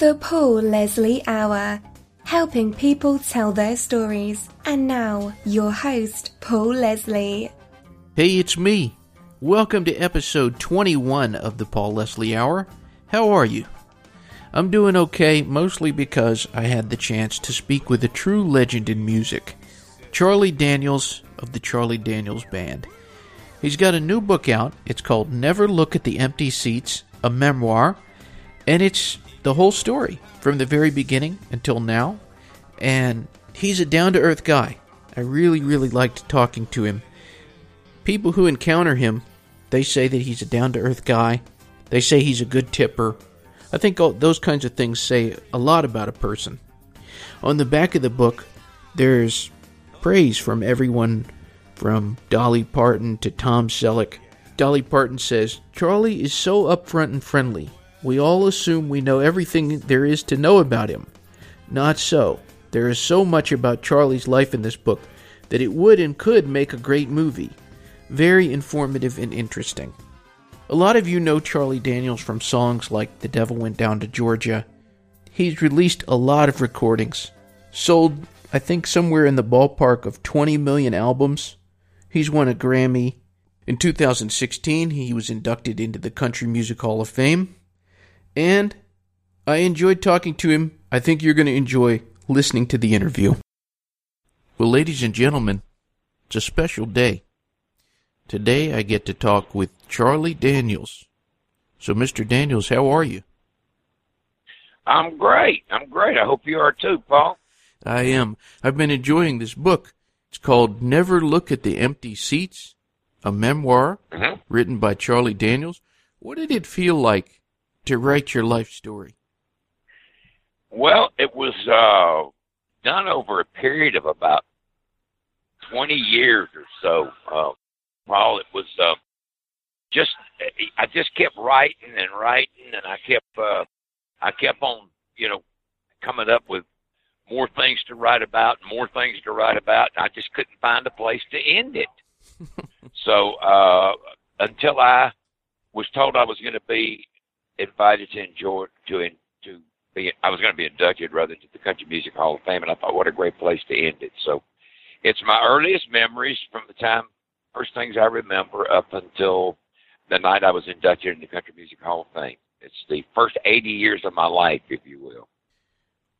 The Paul Leslie Hour, helping people tell their stories. And now, your host, Paul Leslie. Hey, it's me. Welcome to episode 21 of the Paul Leslie Hour. How are you? I'm doing okay, mostly because I had the chance to speak with a true legend in music, Charlie Daniels of the Charlie Daniels Band. He's got a new book out. It's called Never Look at the Empty Seats, a memoir, and it's the whole story from the very beginning until now. And he's a down to earth guy. I really, really liked talking to him. People who encounter him, they say that he's a down to earth guy. They say he's a good tipper. I think those kinds of things say a lot about a person. On the back of the book, there's praise from everyone from Dolly Parton to Tom Selleck. Dolly Parton says, Charlie is so upfront and friendly. We all assume we know everything there is to know about him. Not so. There is so much about Charlie's life in this book that it would and could make a great movie. Very informative and interesting. A lot of you know Charlie Daniels from songs like The Devil Went Down to Georgia. He's released a lot of recordings, sold, I think, somewhere in the ballpark of 20 million albums. He's won a Grammy. In 2016, he was inducted into the Country Music Hall of Fame. And I enjoyed talking to him. I think you're going to enjoy listening to the interview. Well, ladies and gentlemen, it's a special day. Today I get to talk with Charlie Daniels. So, Mr. Daniels, how are you? I'm great. I'm great. I hope you are too, Paul. I am. I've been enjoying this book. It's called Never Look at the Empty Seats, a memoir Mhm. written by Charlie Daniels. What did it feel like to write your life story? Well, it was uh, done over a period of about 20 years or so, uh, Paul. It was uh, just I just kept writing and writing, and I kept uh, I kept on, you know, coming up with more things to write about, more things to write about. And I just couldn't find a place to end it. so uh, until I was told I was going to be invited to enjoy to in, to be I was going to be inducted rather to the Country Music Hall of Fame, and I thought what a great place to end it. So it's my earliest memories from the time first things I remember up until the night I was inducted in the Country Music Hall of Fame. It's the first 80 years of my life, if you will.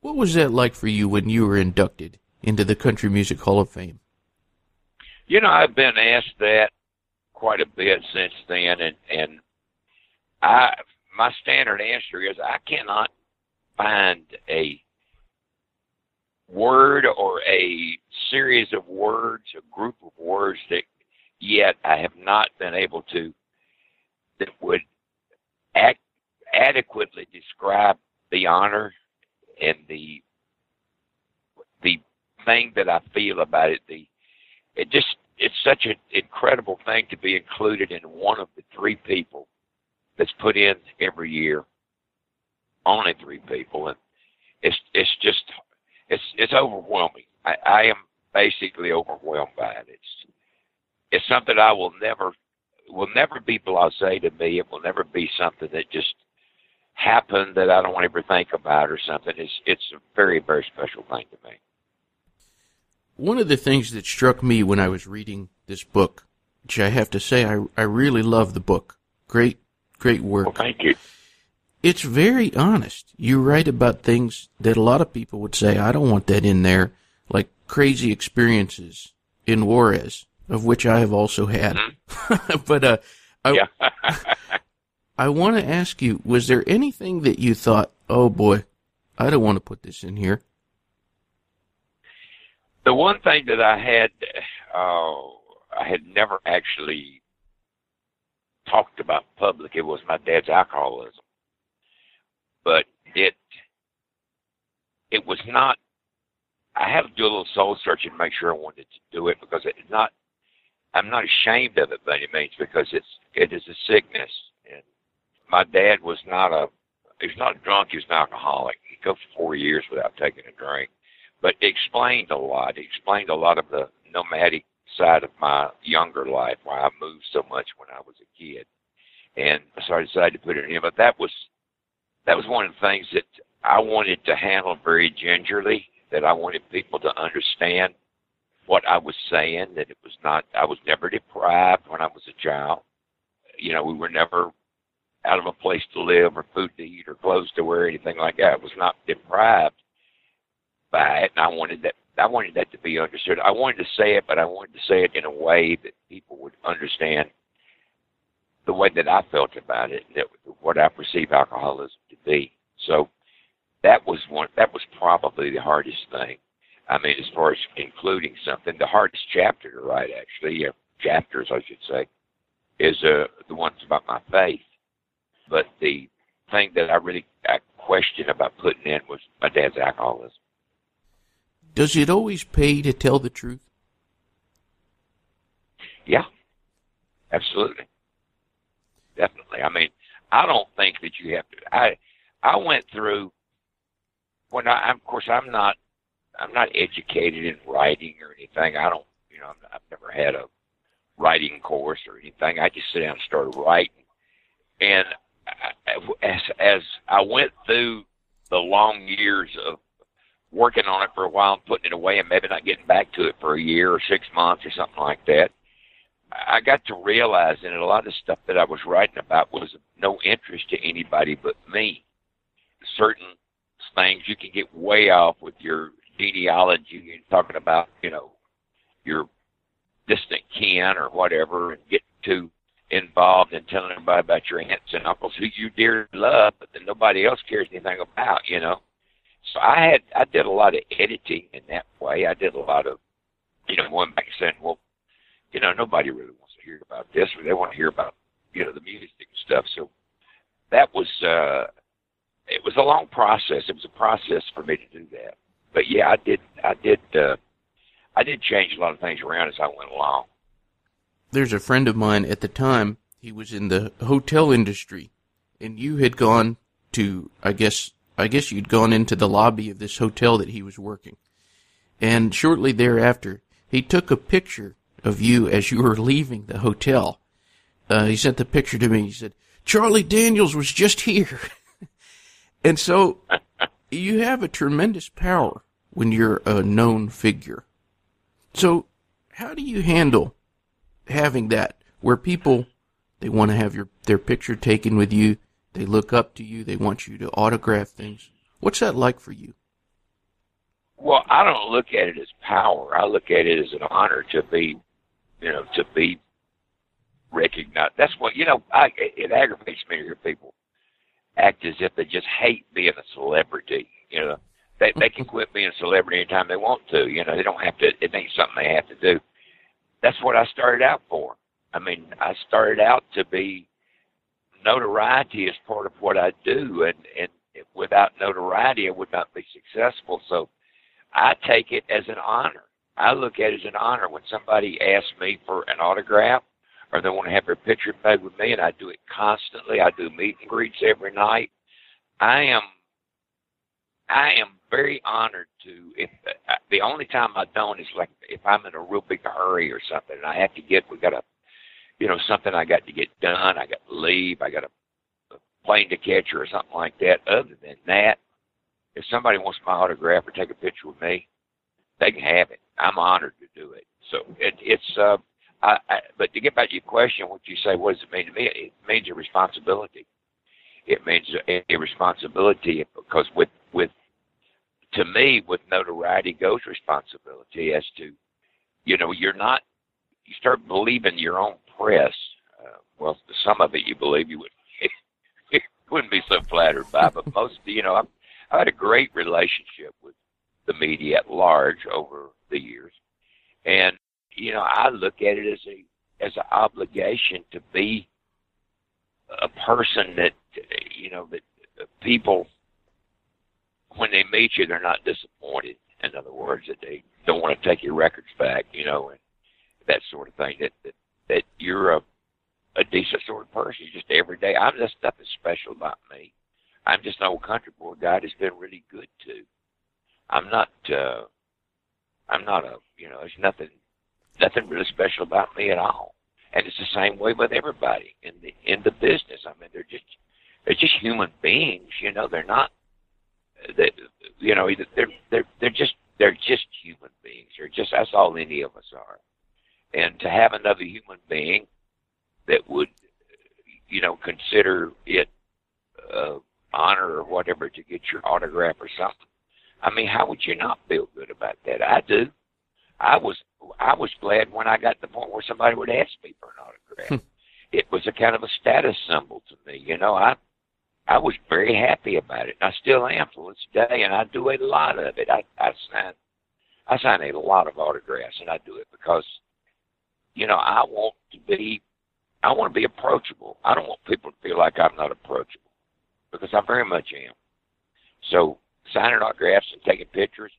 What was that like for you when you were inducted into the Country Music Hall of Fame? You know, I've been asked that quite a bit since then, and and I my standard answer is I cannot find a word or a series of words, a group of words that yet I have not been able to that would act, adequately describe the honor and the the thing that I feel about it. The it just it's such an incredible thing to be included in one of the three people that's put in every year. Only three people, and it's it's just it's it's overwhelming. I, I am basically overwhelmed by it. It's it's something I will never will never be blasé to me. It will never be something that just happened that I don't ever think about or something. It's it's a very very special thing to me. One of the things that struck me when I was reading this book, which I have to say I, I really love the book. Great, great work. Well, thank you. It's very honest. You write about things that a lot of people would say, I don't want that in there, like crazy experiences in Juarez, of which I have also had. but uh, I, Yeah. I want to ask you, was there anything that you thought, oh boy, I don't want to put this in here? the one thing that I had, uh, I had never actually talked about public. It was my dad's alcoholism, but it it was not. I had to do a little soul searching to make sure I wanted to do it because it's not. I'm not ashamed of it by any means because it's it is a sickness, and my dad was not a. He was not drunk. He was an alcoholic. He go for four years without taking a drink but it explained a lot. It explained a lot of the nomadic side of my younger life, why I moved so much when I was a kid. And so I decided to put it in. But that was that was one of the things that I wanted to handle very gingerly. That I wanted people to understand what I was saying. That it was not. I was never deprived when I was a child. You know, we were never out of a place to live or food to eat or clothes to wear, anything like that. I was not deprived by it, and I wanted that. I wanted that to be understood. I wanted to say it, but I wanted to say it in a way that people would understand the way that I felt about it, that what I perceive alcoholism to be. So that was one. That was probably the hardest thing. I mean, as far as including something, the hardest chapter to write, actually, uh, chapters, I should say, is uh, the ones about my faith. But the thing that I really I questioned about putting in was my dad's alcoholism. Does it always pay to tell the truth? Yeah, absolutely, definitely. I mean, I don't think that you have to. I I went through when I, of course, I'm not I'm not educated in writing or anything. I don't, you know, I've never had a writing course or anything. I just sit down and started writing, and I, as as I went through the long years of working on it for a while and putting it away and maybe not getting back to it for a year or six months or something like that, I got to realize that a lot of stuff that I was writing about was of no interest to anybody but me. Certain things you can get way off with your genealogy and talking about, you know, your distant kin or whatever and get too involved in telling everybody about your aunts and uncles who you dearly love, but that nobody else cares anything about, you know. So I had I did a lot of editing in that way. I did a lot of you know, going back saying, Well, you know, nobody really wants to hear about this or they want to hear about, you know, the music and stuff. So that was uh it was a long process. It was a process for me to do that. But yeah, I did I did uh I did change a lot of things around as I went along. There's a friend of mine at the time, he was in the hotel industry and you had gone to I guess I guess you'd gone into the lobby of this hotel that he was working. And shortly thereafter, he took a picture of you as you were leaving the hotel. Uh, he sent the picture to me. He said, Charlie Daniels was just here. and so you have a tremendous power when you're a known figure. So how do you handle having that where people, they want to have your, their picture taken with you they look up to you. They want you to autograph things. What's that like for you? Well, I don't look at it as power. I look at it as an honor to be, you know, to be recognized. That's what you know. I, it aggravates me to hear people act as if they just hate being a celebrity. You know, they they can quit being a celebrity anytime they want to. You know, they don't have to. It ain't something they have to do. That's what I started out for. I mean, I started out to be notoriety is part of what I do, and and without notoriety, I would not be successful. So I take it as an honor. I look at it as an honor when somebody asks me for an autograph or they want to have their picture made with me, and I do it constantly. I do meet and greets every night. I am I am very honored to. If uh, the only time I don't is like if I'm in a real big hurry or something, and I have to get we got a you know, something I got to get done. I got to leave. I got a, a plane to catch or something like that. Other than that, if somebody wants my autograph or take a picture with me, they can have it. I'm honored to do it. So it, it's, uh, I, I, but to get back to your question, what you say, what does it mean to me? It means a responsibility. It means a, a responsibility because with, with, to me, with notoriety goes responsibility as to, you know, you're not, you start believing your own press, uh, well, some of it you believe you would wouldn't be so flattered by, but most, you know, I've, I had a great relationship with the media at large over the years, and you know, I look at it as a as an obligation to be a person that you know that people when they meet you they're not disappointed. In other words that they don't want to take your records back you know and that sort of thing that, that that you're a a decent sort of person. You're just every day. I'm just nothing special about me. I'm just an old country boy. God has been really good to. I'm not. uh I'm not a. You know, there's nothing, nothing really special about me at all. And it's the same way with everybody in the in the business. I mean, they're just they're just human beings. You know, they're not. that you know they're they're they're just they're just human beings. They're just that's all any of us are. And to have another human being that would you know consider it uh, honor or whatever to get your autograph or something. I mean, how would you not feel good about that? I do. I was I was glad when I got to the point where somebody would ask me for an autograph. it was a kind of a status symbol to me. You know, I I was very happy about it. I still am to this day, and I do a lot of it. I I sign I sign a lot of autographs, and I do it because you know I want to be I want to be approachable. I don't want people to feel like I'm not approachable because I very much am. So signing autographs and taking pictures,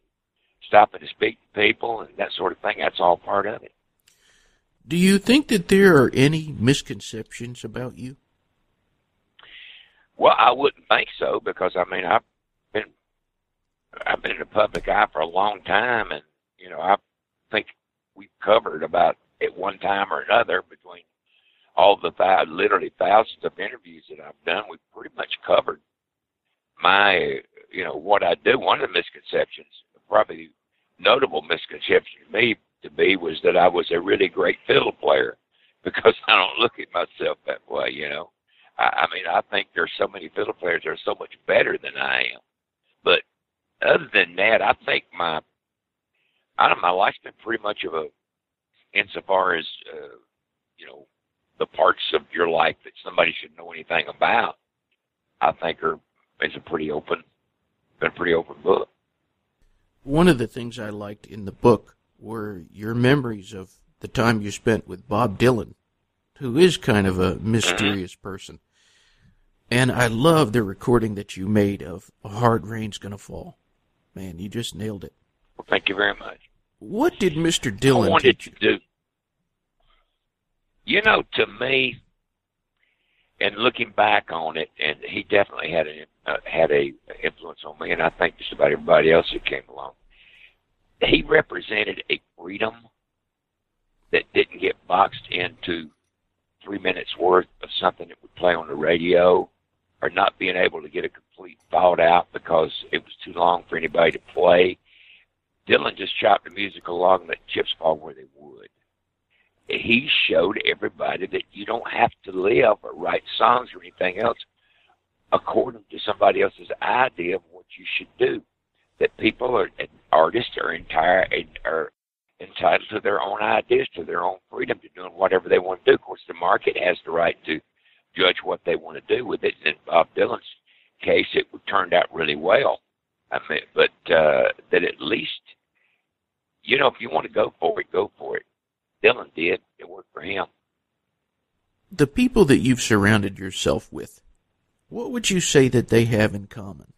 stopping to speak to people and that sort of thing, that's all part of it. Do you think that there are any misconceptions about you? Well, I wouldn't think so because I mean I've been I've been in the public eye for a long time, and you know I think we've covered about at one time or another between all the five, literally thousands of interviews that I've done, we've pretty much covered my you know what I do. One of the misconceptions, probably notable misconception to me to be was that I was a really great fiddle player because I don't look at myself that way, you know. I, I mean, I think there's so many fiddle players that are so much better than I am. But other than that, I think my I don't know, my life's been pretty much of a insofar as uh, you know the parts of your life that somebody should know anything about. I think are is a pretty open been a pretty open book. One of the things I liked in the book were your memories of the time you spent with Bob Dylan, who is kind of a mysterious person. And I love the recording that you made of A Hard Rain's Gonna Fall. Man, you just nailed it. Well, thank you very much. What did Mr. Dylan teach you? to do? You know, to me, and looking back on it, and he definitely had an uh, had a influence on me, and I think just about everybody else that came along. He represented a freedom that didn't get boxed into three minutes worth of something that would play on the radio, or not being able to get a complete thought out because it was too long for anybody to play. Dylan just chopped the music along and let chips fall where they would he showed everybody that you don't have to live or write songs or anything else according to somebody else's idea of what you should do. That people are and artists are entire are entitled to their own ideas, to their own freedom, to doing whatever they want to do. Of course, the market has the right to judge what they want to do with it. In Bob Dylan's case, it turned out really well. I mean, but uh, that at least, you know, if you want to go for it, go for it. Dylan did. It worked for him. The people that you've surrounded yourself with, what would you say that they have in common?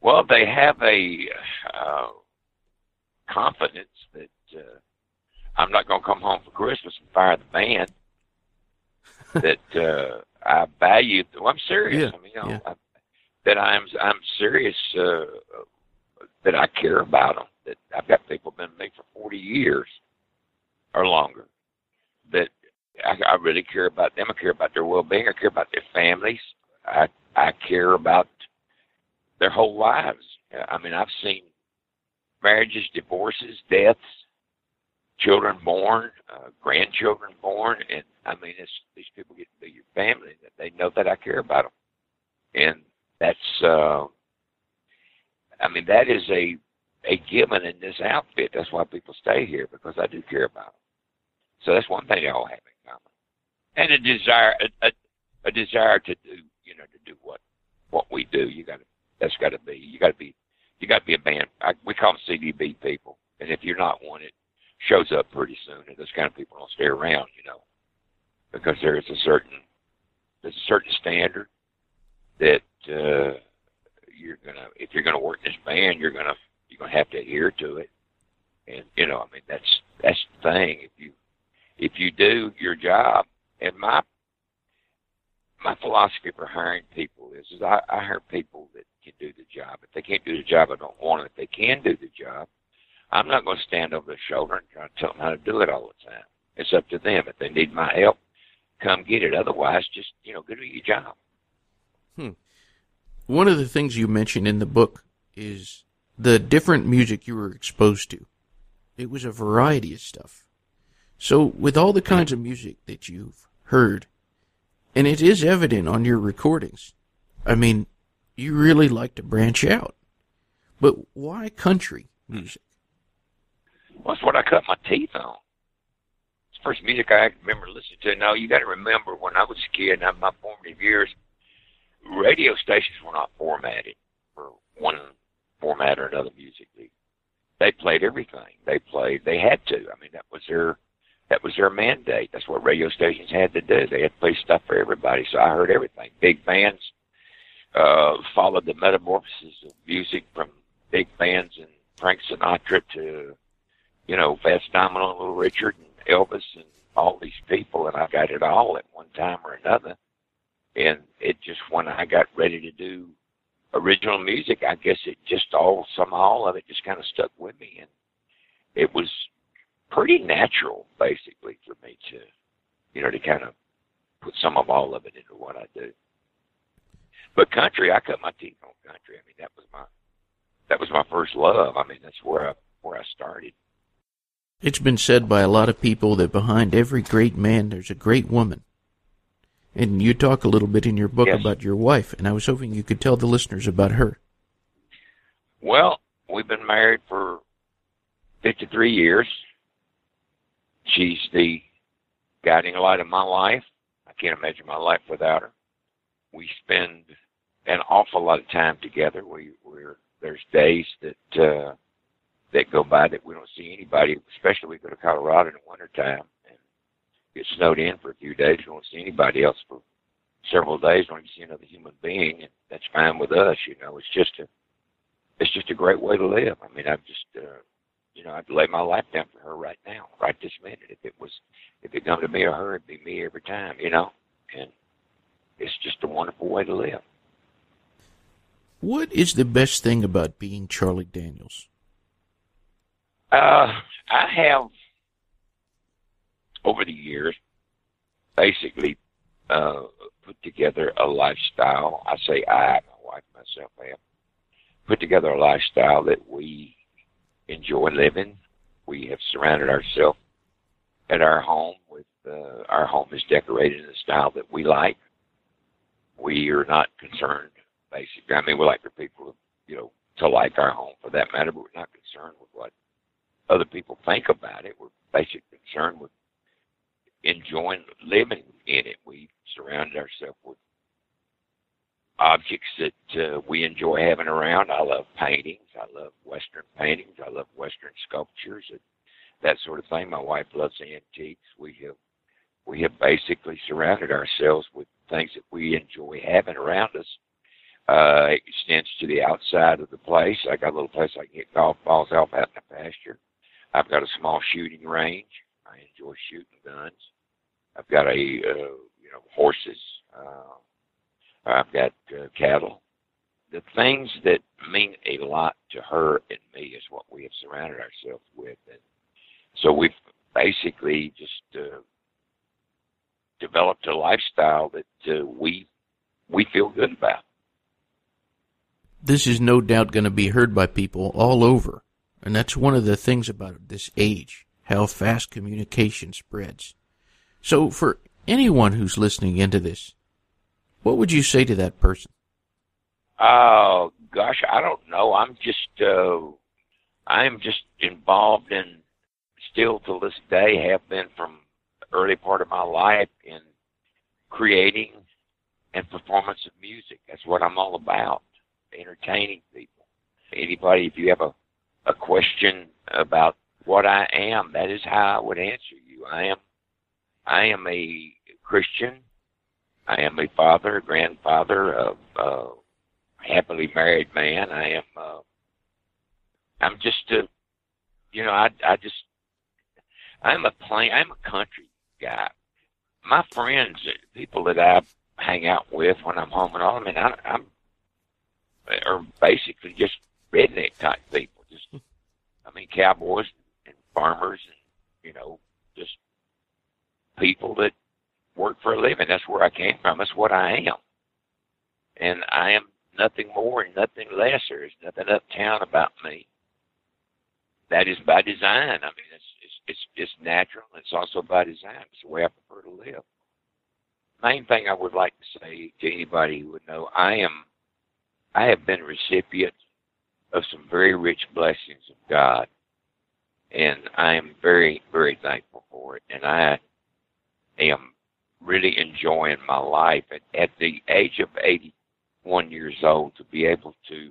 Well, they have a uh, confidence that uh, I'm not going to come home for Christmas and fire the band. that uh, I value. Well, I'm serious. Yeah, I mean, you know, yeah. I, that I'm I'm serious. Uh, that I care about them. That I've got people been with me for 40 years or longer. That I, I really care about them. I care about their well-being. I care about their families. I I care about their whole lives. I mean, I've seen marriages, divorces, deaths, children born, uh, grandchildren born, and I mean, it's, these people get to be your family. That they know that I care about them, and that's. uh I mean, that is a a given in this outfit. That's why people stay here because I do care about them. So that's one thing they all have in common, and a desire a, a, a desire to do you know to do what what we do. You got to that's got to be you got to be you got to be a band. I, we call them CDB people, and if you're not one, it shows up pretty soon. And those kind of people don't stay around, you know, because there is a certain there's a certain standard that uh, you're gonna if you're gonna work in this band, you're gonna you're gonna have to adhere to it. And you know, I mean, that's that's the thing. If you if you do your job, and my my philosophy for hiring people is, is I, I hire people that can do the job. If they can't do the job, I don't want them. If they can do the job, I'm not going to stand over their shoulder and try to tell them how to do it all the time. It's up to them. If they need my help, come get it. Otherwise, just you know, go do your job. Hmm. one of the things you mention in the book is the different music you were exposed to. It was a variety of stuff. So, with all the kinds of music that you've heard, and it is evident on your recordings, I mean, you really like to branch out. But why country music? Well, that's what I cut my teeth on. It's the first music I remember listening to. Now, you got to remember when I was a kid, in my formative years, radio stations were not formatted for one format or another musically. They played everything. They played. They had to. I mean, that was their that was their mandate. That's what radio stations had to do. They had to play stuff for everybody. So I heard everything. Big bands uh, followed the metamorphosis of music from big bands and Frank Sinatra to, you know, Fats Domino and Little Richard and Elvis and all these people, and I got it all at one time or another. And it just when I got ready to do original music, I guess it just all some all of it just kind of stuck with me, and it was pretty natural, basically, for me to, you know, to kind of put some of all of it into what I do. But country, I cut my teeth on country. I mean, that was my that was my first love. I mean, that's where I where I started. It's been said by a lot of people that behind every great man there's a great woman. And you talk a little bit in your book yes. about your wife, and I was hoping you could tell the listeners about her. Well, we've been married for 53 years. She's the guiding light of my life. I can't imagine my life without her. We spend an awful lot of time together. We, we're there's days that uh, that go by that we don't see anybody, especially we go to Colorado in the wintertime get snowed in for a few days. We don't see anybody else for several days. We don't see another human being, and that's fine with us. You know, it's just a it's just a great way to live. I mean, I'm just uh, you know, I'd lay my life down for her right now, right this minute. If it was if it come to me or her, it'd be me every time. You know, and it's just a wonderful way to live. What is the best thing about being Charlie Daniels? Uh, I have over the years basically uh, put together a lifestyle. I say I, my wife, myself, have put together a lifestyle that we enjoy living. We have surrounded ourselves at our home with uh, our home is decorated in the style that we like. We are not concerned basically. I mean, we like for people, you know, to like our home for that matter, but we're not concerned with what other people think about it. We're basically concerned with enjoying living in it. We surrounded ourselves with objects that uh, we enjoy having around. I love paintings. I love Western paintings. I love Western sculptures and that sort of thing. My wife loves antiques. We have we have basically surrounded ourselves with things that we enjoy having around us uh, extends to the outside of the place. I got a little place I can get golf balls off out in the pasture. I've got a small shooting range. I enjoy shooting guns. I've got a, uh, you know, horses. Uh, I've got uh, cattle. The things that mean a lot to her and me is what we have surrounded ourselves with, and so we've basically just uh, developed a lifestyle that uh, we we feel good about this is no doubt going to be heard by people all over. And that's one of the things about this age, how fast communication spreads. So for anyone who's listening into this, what would you say to that person? Oh, gosh, I don't know. I'm just, uh, I'm just involved in, still to this day, have been from early part of my life in creating and performance of music. That's what I'm all about entertaining people. Anybody, if you have a, a question about what I am, that is how I would answer you. I am, I am a Christian. I am a father, a grandfather, a, a happily married man. I am, uh, I'm just a, you know, I, I just, I'm a plain, I'm a country guy. My friends, people that I hang out with when I'm home and all, I mean, I, I'm are basically just redneck type people. Just, I mean, cowboys farmers, and you know, just people that work for a living. That's where I came from. That's what I am, and I am nothing more and nothing less. There's nothing uptown about me. That is by design. I mean, it's it's it's, it's natural. It's also by design. It's the way I prefer to live. Main thing I would like to say to anybody who would know, I am, I have been a recipient of some very rich blessings of God, and I am very very thankful for it. And I am really enjoying my life at, at the age of 81 years old to be able to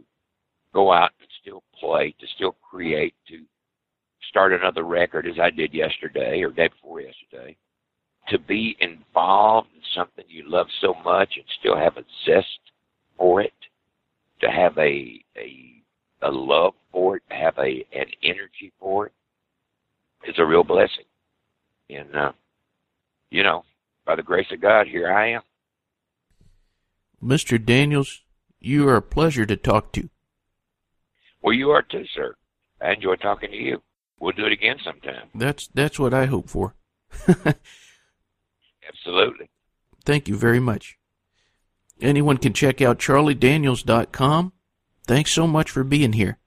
go out and still play, to still create, to start another record as I did yesterday or day before yesterday, to be involved in something you love so much and still have a zest for it, to have a a a love for it, have a an energy for it, is a real blessing. And uh, you know, by the grace of God, here I am. Mr. Daniels, you are a pleasure to talk to. Well, you are too, sir. I enjoy talking to you. We'll do it again sometime. That's that's what I hope for. Absolutely. Thank you very much. Anyone can check out charliedaniels.com. Thanks so much for being here.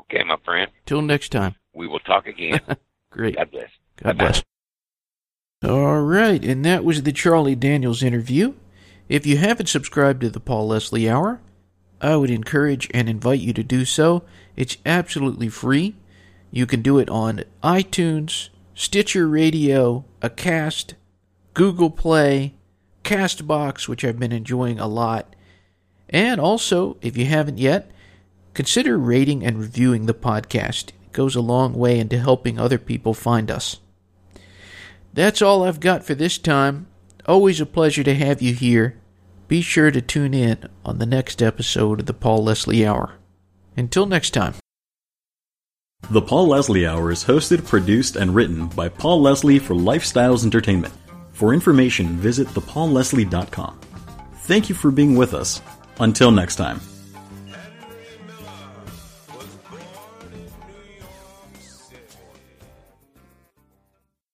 Okay, my friend. Till next time. We will talk again. Great. God bless. God bless. All right, and that was the Charlie Daniels interview. If you haven't subscribed to the Paul Leslie Hour, I would encourage and invite you to do so. It's absolutely free. You can do it on iTunes, Stitcher Radio, Acast, Google Play, Castbox, which I've been enjoying a lot. And also, if you haven't yet, consider rating and reviewing the podcast. Goes a long way into helping other people find us. That's all I've got for this time. Always a pleasure to have you here. Be sure to tune in on the next episode of the Paul Leslie Hour. Until next time. The Paul Leslie Hour is hosted, produced, and written by Paul Leslie for Lifestyles Entertainment. For information, visit thepaulleslie.com. Thank you for being with us. Until next time.